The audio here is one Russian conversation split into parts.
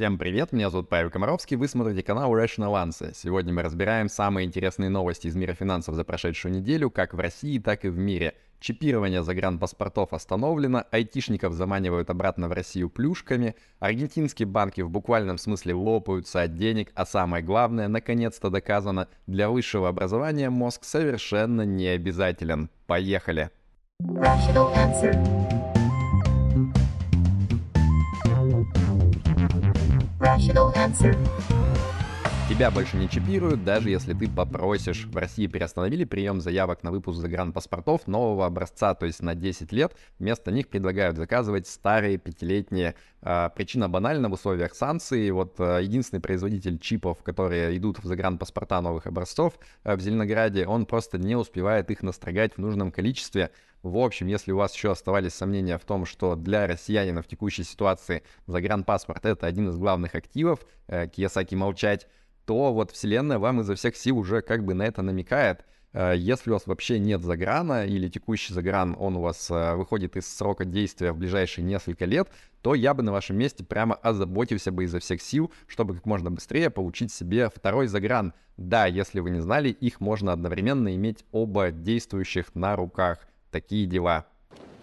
Всем привет, меня зовут Павел Комаровский, вы смотрите канал Rational Answer. Сегодня мы разбираем самые интересные новости из мира финансов за прошедшую неделю, как в России, так и в мире. Чипирование загранпаспортов остановлено, айтишников заманивают обратно в Россию плюшками, аргентинские банки в буквальном смысле лопаются от денег, а самое главное, наконец-то доказано, для высшего образования мозг совершенно не обязателен. Поехали! Rational answer. Rational answer. Тебя больше не чипируют, даже если ты попросишь. В России приостановили прием заявок на выпуск загранпаспортов нового образца, то есть на 10 лет. Вместо них предлагают заказывать старые пятилетние. А, причина банальна в условиях санкций. Вот а, единственный производитель чипов, которые идут в загранпаспорта новых образцов а, в Зеленограде, он просто не успевает их настрогать в нужном количестве. В общем, если у вас еще оставались сомнения в том, что для россиянина в текущей ситуации загранпаспорт это один из главных активов, э, Киясаки молчать, то вот вселенная вам изо всех сил уже как бы на это намекает. Э, если у вас вообще нет заграна или текущий загран, он у вас э, выходит из срока действия в ближайшие несколько лет, то я бы на вашем месте прямо озаботился бы изо всех сил, чтобы как можно быстрее получить себе второй загран. Да, если вы не знали, их можно одновременно иметь оба действующих на руках. Такие дела.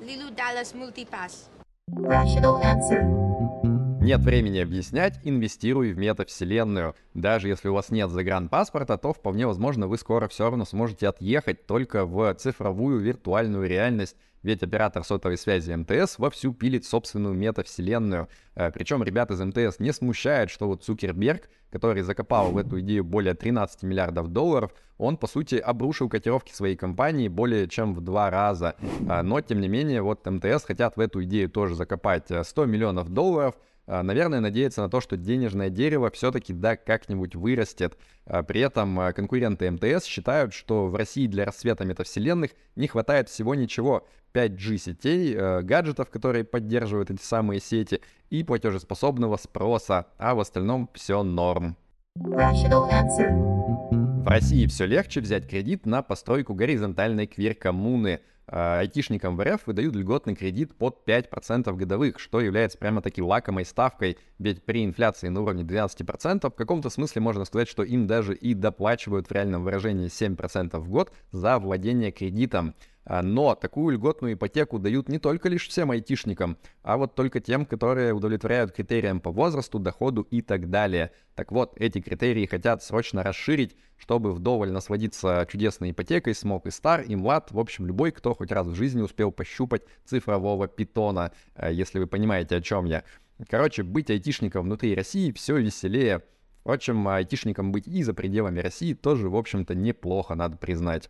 Лилу Даллас Мультипас. Rational answer. Нет времени объяснять, инвестируй в метавселенную. Даже если у вас нет загранпаспорта, то вполне возможно вы скоро все равно сможете отъехать только в цифровую виртуальную реальность, ведь оператор сотовой связи МТС вовсю пилит собственную метавселенную. Э, Причем ребят из МТС не смущает, что вот Цукерберг, который закопал в эту идею более 13 миллиардов долларов, он, по сути, обрушил котировки своей компании более чем в два раза. Э, но, тем не менее, вот МТС хотят в эту идею тоже закопать 100 э, миллионов долларов, наверное, надеяться на то, что денежное дерево все-таки да как-нибудь вырастет. А, при этом а, конкуренты МТС считают, что в России для рассвета метавселенных не хватает всего ничего. 5G сетей, гаджетов, которые поддерживают эти самые сети, и платежеспособного спроса, а в остальном все норм. В России все легче взять кредит на постройку горизонтальной квир-коммуны – а, айтишникам в РФ выдают льготный кредит под 5% годовых, что является прямо-таки лакомой ставкой, ведь при инфляции на уровне 12% в каком-то смысле можно сказать, что им даже и доплачивают в реальном выражении 7% в год за владение кредитом. А, но такую льготную ипотеку дают не только лишь всем айтишникам, а вот только тем, которые удовлетворяют критериям по возрасту, доходу и так далее. Так вот, эти критерии хотят срочно расширить, чтобы вдоволь насладиться чудесной ипотекой смог и стар, и млад, в общем, любой, кто хоть раз в жизни успел пощупать цифрового питона, а, если вы понимаете, о чем я. Короче, быть айтишником внутри России все веселее. Впрочем, айтишникам быть и за пределами России тоже, в общем-то, неплохо, надо признать.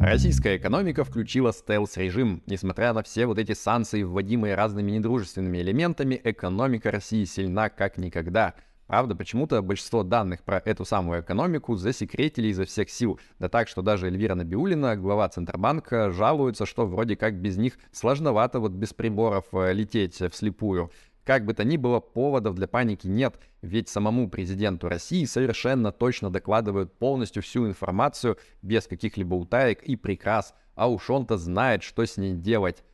Российская экономика включила стелс-режим. Несмотря на все вот эти санкции, вводимые разными недружественными элементами, экономика России сильна как никогда. Правда, почему-то большинство данных про эту самую экономику засекретили изо всех сил. Да так, что даже Эльвира Набиулина, глава Центробанка, жалуется, что вроде как без них сложновато вот без приборов э, лететь вслепую. Как бы то ни было, поводов для паники нет, ведь самому президенту России совершенно точно докладывают полностью всю информацию без каких-либо утаек и прикрас, а уж он-то знает, что с ней делать.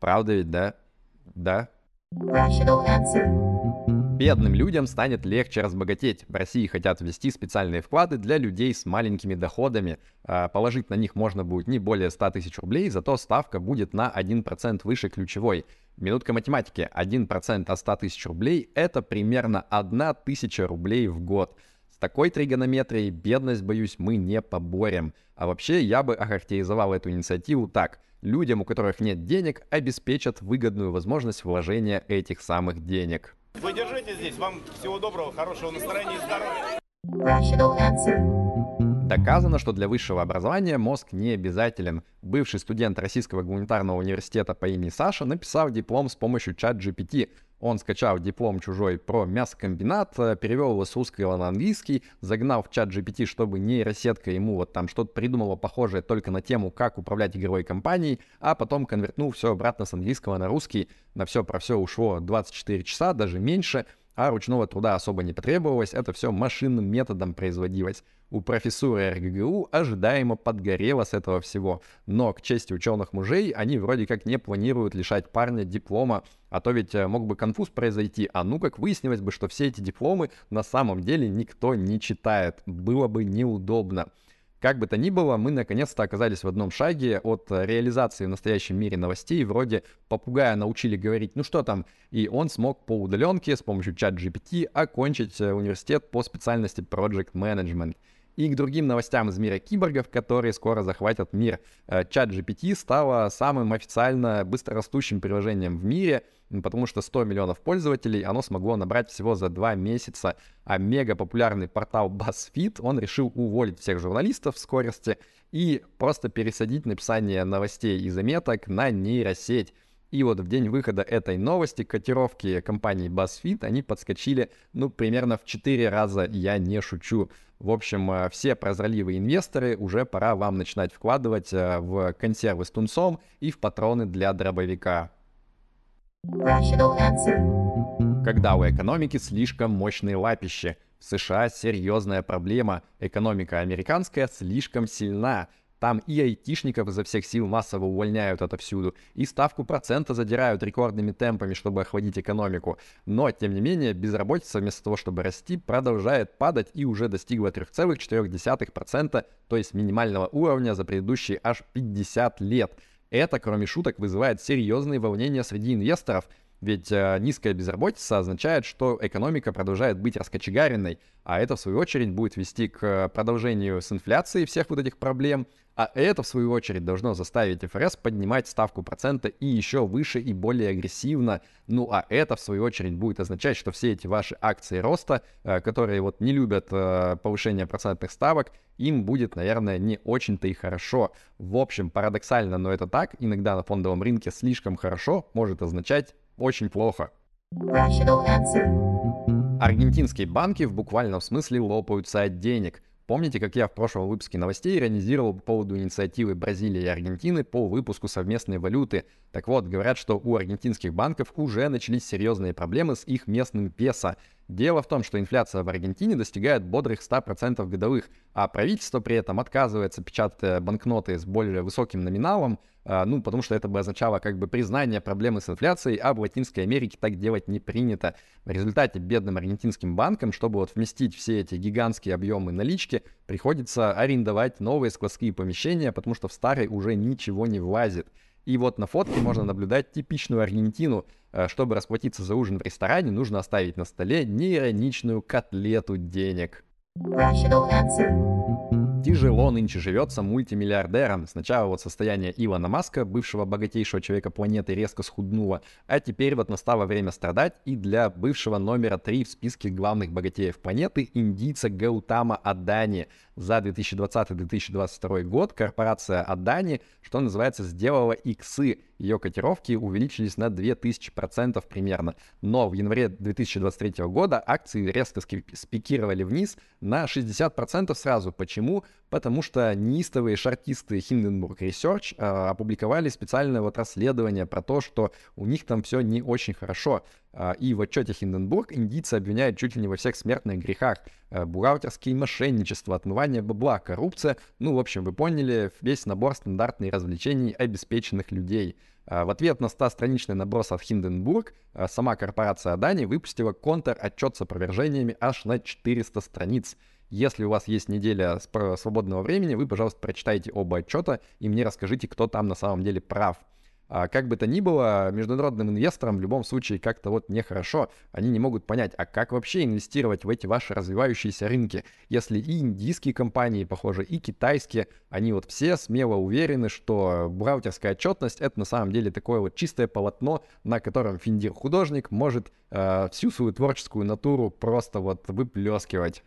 Правда ведь, да? Да? Rational answer. Бедным людям станет легче разбогатеть. В России хотят ввести специальные вклады для людей с маленькими доходами. А, положить на них можно будет не более 100 тысяч рублей, зато ставка будет на 1% выше ключевой. Минутка математики. 1% от 100 тысяч рублей – это примерно 1 тысяча рублей в год. С такой тригонометрией бедность, боюсь, мы не поборем. А вообще, я бы охарактеризовал эту инициативу так. Людям, у которых нет денег, обеспечат выгодную возможность вложения этих самых денег. Вы держите здесь. Вам всего доброго, хорошего настроения и здоровья. Доказано, что для высшего образования мозг не обязателен. Бывший студент Российского гуманитарного университета по имени Саша написал диплом с помощью чат GPT. Он скачал диплом чужой про мясокомбинат, э, перевел его с русского на английский, загнал в чат GPT, чтобы нейросетка ему вот там что-то придумала похожее только на тему, как управлять игровой компанией, а потом конвертнул все обратно с английского на русский. На все про все ушло 24 часа, даже меньше. А ручного труда особо не потребовалось, это все машинным методом производилось. У профессуры РГГУ ожидаемо подгорело с этого всего, но, к чести ученых мужей, они вроде как не планируют лишать парня диплома, а то ведь э, мог бы конфуз произойти, а ну как выяснилось бы, что все эти дипломы на самом деле никто не читает, было бы неудобно. Как бы то ни было, мы наконец-то оказались в одном шаге от реализации в настоящем мире новостей, вроде попугая научили говорить, ну что там, и он смог по удаленке с помощью чат GPT окончить э, университет по специальности Project Management и к другим новостям из мира киборгов, которые скоро захватят мир. Э, чат GPT стало самым официально быстрорастущим приложением в мире, потому что 100 миллионов пользователей оно смогло набрать всего за два месяца, а мега популярный портал BuzzFeed, он решил уволить всех журналистов в скорости и просто пересадить написание новостей и заметок на нейросеть. И вот в день выхода этой новости котировки компании BuzzFeed, они подскочили, ну, примерно в 4 раза, я не шучу. В общем, э, все прозорливые инвесторы, уже пора вам начинать вкладывать э, в консервы с тунцом и в патроны для дробовика. Когда у экономики слишком мощные лапищи. В США серьезная проблема. Экономика американская слишком сильна. Там и айтишников изо всех сил массово увольняют отовсюду, и ставку процента задирают рекордными темпами, чтобы охладить экономику. Но, тем не менее, безработица вместо того, чтобы расти, продолжает падать и уже достигла 3,4%, то есть минимального уровня за предыдущие аж 50 лет. Это, кроме шуток, вызывает серьезные волнения среди инвесторов – ведь э, низкая безработица означает, что экономика продолжает быть раскочегаренной, а это, в свою очередь, будет вести к продолжению с инфляцией всех вот этих проблем, а это, в свою очередь, должно заставить ФРС поднимать ставку процента и еще выше и более агрессивно. Ну а это, в свою очередь, будет означать, что все эти ваши акции роста, э, которые вот не любят э, повышение процентных ставок, им будет, наверное, не очень-то и хорошо. В общем, парадоксально, но это так. Иногда на фондовом рынке слишком хорошо может означать очень плохо. Аргентинские банки в буквальном смысле лопаются от денег. Помните, как я в прошлом выпуске новостей иронизировал по поводу инициативы Бразилии и Аргентины по выпуску совместной валюты? Так вот, говорят, что у аргентинских банков уже начались серьезные проблемы с их местным песо. Дело в том, что инфляция в Аргентине достигает бодрых 100% годовых, а правительство при этом отказывается печатать банкноты с более высоким номиналом, а, ну, потому что это бы означало как бы признание проблемы с инфляцией, а в Латинской Америке так делать не принято. В результате бедным аргентинским банкам, чтобы вот вместить все эти гигантские объемы налички, приходится арендовать новые складские помещения, потому что в старые уже ничего не влазит. И вот на фотке можно наблюдать типичную Аргентину. Э, чтобы расплатиться за ужин в ресторане, нужно оставить на столе неироничную котлету денег. Тяжело нынче живется мультимиллиардерам. Сначала вот состояние Илона Маска, бывшего богатейшего человека планеты, резко схуднуло, а теперь вот настало время страдать и для бывшего номера 3 в списке главных богатеев планеты индийца Гаутама Адани. За 2020-2022 год корпорация Адани, что называется, сделала иксы. Ее котировки увеличились на 2000% примерно. Но в январе 2023 года акции резко спикировали вниз на 60% сразу. Почему? Потому что неистовые шартисты Hindenburg Research э, опубликовали специальное вот расследование про то, что у них там все не очень хорошо. Э, и в отчете Hindenburg индийцы обвиняют чуть ли не во всех смертных грехах. Э, бухгалтерские мошенничество, отмывание бабла, коррупция. Ну, в общем, вы поняли, весь набор стандартных развлечений обеспеченных людей. В ответ на 100-страничный наброс от Хинденбург сама корпорация Адани выпустила контр-отчет с опровержениями аж на 400 страниц. Если у вас есть неделя свободного времени, вы, пожалуйста, прочитайте оба отчета и мне расскажите, кто там на самом деле прав. А как бы то ни было, международным инвесторам в любом случае как-то вот нехорошо. Они не могут понять, а как вообще инвестировать в эти ваши развивающиеся рынки, если и индийские компании, похоже, и китайские, они вот все смело уверены, что бухгалтерская отчетность это на самом деле такое вот чистое полотно, на котором финдир-художник может э, всю свою творческую натуру просто вот выплескивать.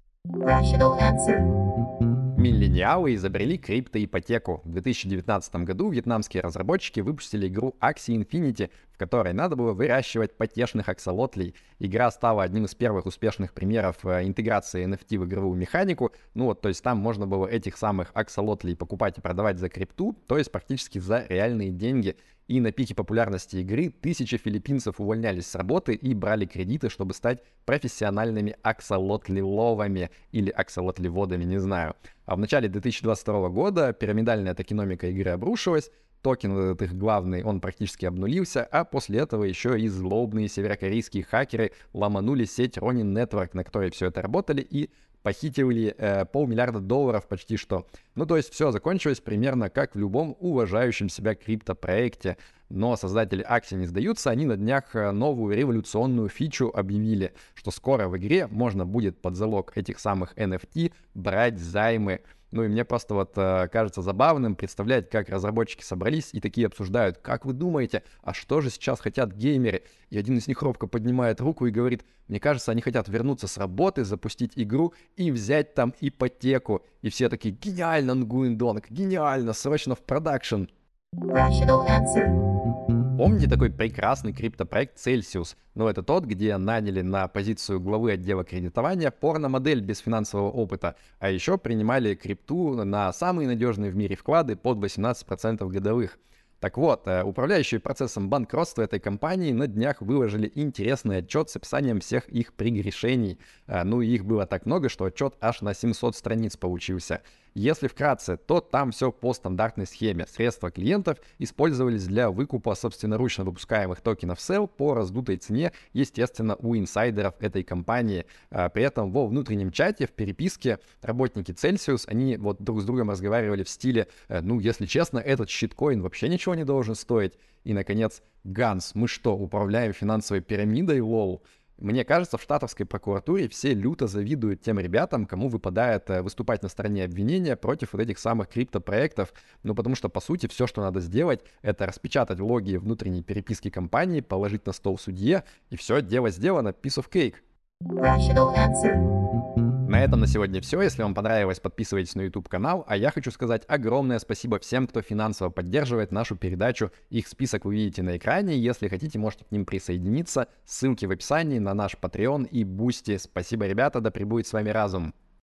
Миллениалы изобрели криптоипотеку. В 2019 году вьетнамские разработчики выпустили игру Axie Infinity, в которой надо было выращивать потешных аксолотлей. Игра стала одним из первых успешных примеров э, интеграции NFT в игровую механику. Ну вот, то есть там можно было этих самых аксолотлей покупать и продавать за крипту, то есть практически за реальные деньги. И на пике популярности игры тысячи филиппинцев увольнялись с работы и брали кредиты, чтобы стать профессиональными аксолотливовами или аксолотливодами, не знаю. А в начале 2022 года пирамидальная токеномика игры обрушилась, токен этот их главный, он практически обнулился, а после этого еще и злобные северокорейские хакеры ломанули сеть Ronin Network, на которой все это работали, и похитили э, полмиллиарда долларов почти что. Ну, то есть все закончилось примерно как в любом уважающем себя криптопроекте. Но создатели акций не сдаются, они на днях э, новую революционную фичу объявили, что скоро в игре можно будет под залог этих самых NFT брать займы ну и мне просто вот э, кажется забавным представлять, как разработчики собрались и такие обсуждают, как вы думаете, а что же сейчас хотят геймеры? И один из них робко поднимает руку и говорит, мне кажется, они хотят вернуться с работы, запустить игру и взять там ипотеку. И все такие, гениально, Нгуиндонг, гениально, срочно в продакшн. Rational answer. Помните такой прекрасный криптопроект Celsius? Ну, это тот, где наняли на позицию главы отдела кредитования порно-модель без финансового опыта, а еще принимали крипту на самые надежные в мире вклады под 18% годовых. Так вот, э, управляющие процессом банкротства этой компании на днях выложили интересный отчет с описанием всех их прегрешений. Э, ну, их было так много, что отчет аж на 700 страниц получился. Если вкратце, то там все по стандартной схеме. Средства клиентов использовались для выкупа собственноручно выпускаемых токенов SEL по раздутой цене, естественно, у инсайдеров этой компании. А, при этом во внутреннем чате, в переписке работники Celsius, они вот друг с другом разговаривали в стиле, «Э, ну, если честно, этот щиткоин вообще ничего не должен стоить. И, наконец, Ганс, мы что, управляем финансовой пирамидой, лол? Мне кажется, в штатовской прокуратуре все люто завидуют тем ребятам, кому выпадает э, выступать на стороне обвинения против вот этих самых криптопроектов, ну потому что, по сути, все, что надо сделать, это распечатать логи внутренней переписки компании, положить на стол судье, и все, дело сделано, piece of cake. Rational answer. На этом на сегодня все. Если вам понравилось, подписывайтесь на YouTube канал. А я хочу сказать огромное спасибо всем, кто финансово поддерживает нашу передачу. Их список вы видите на экране. Если хотите, можете к ним присоединиться. Ссылки в описании на наш Patreon и Boosty. Спасибо, ребята, да пребудет с вами разум.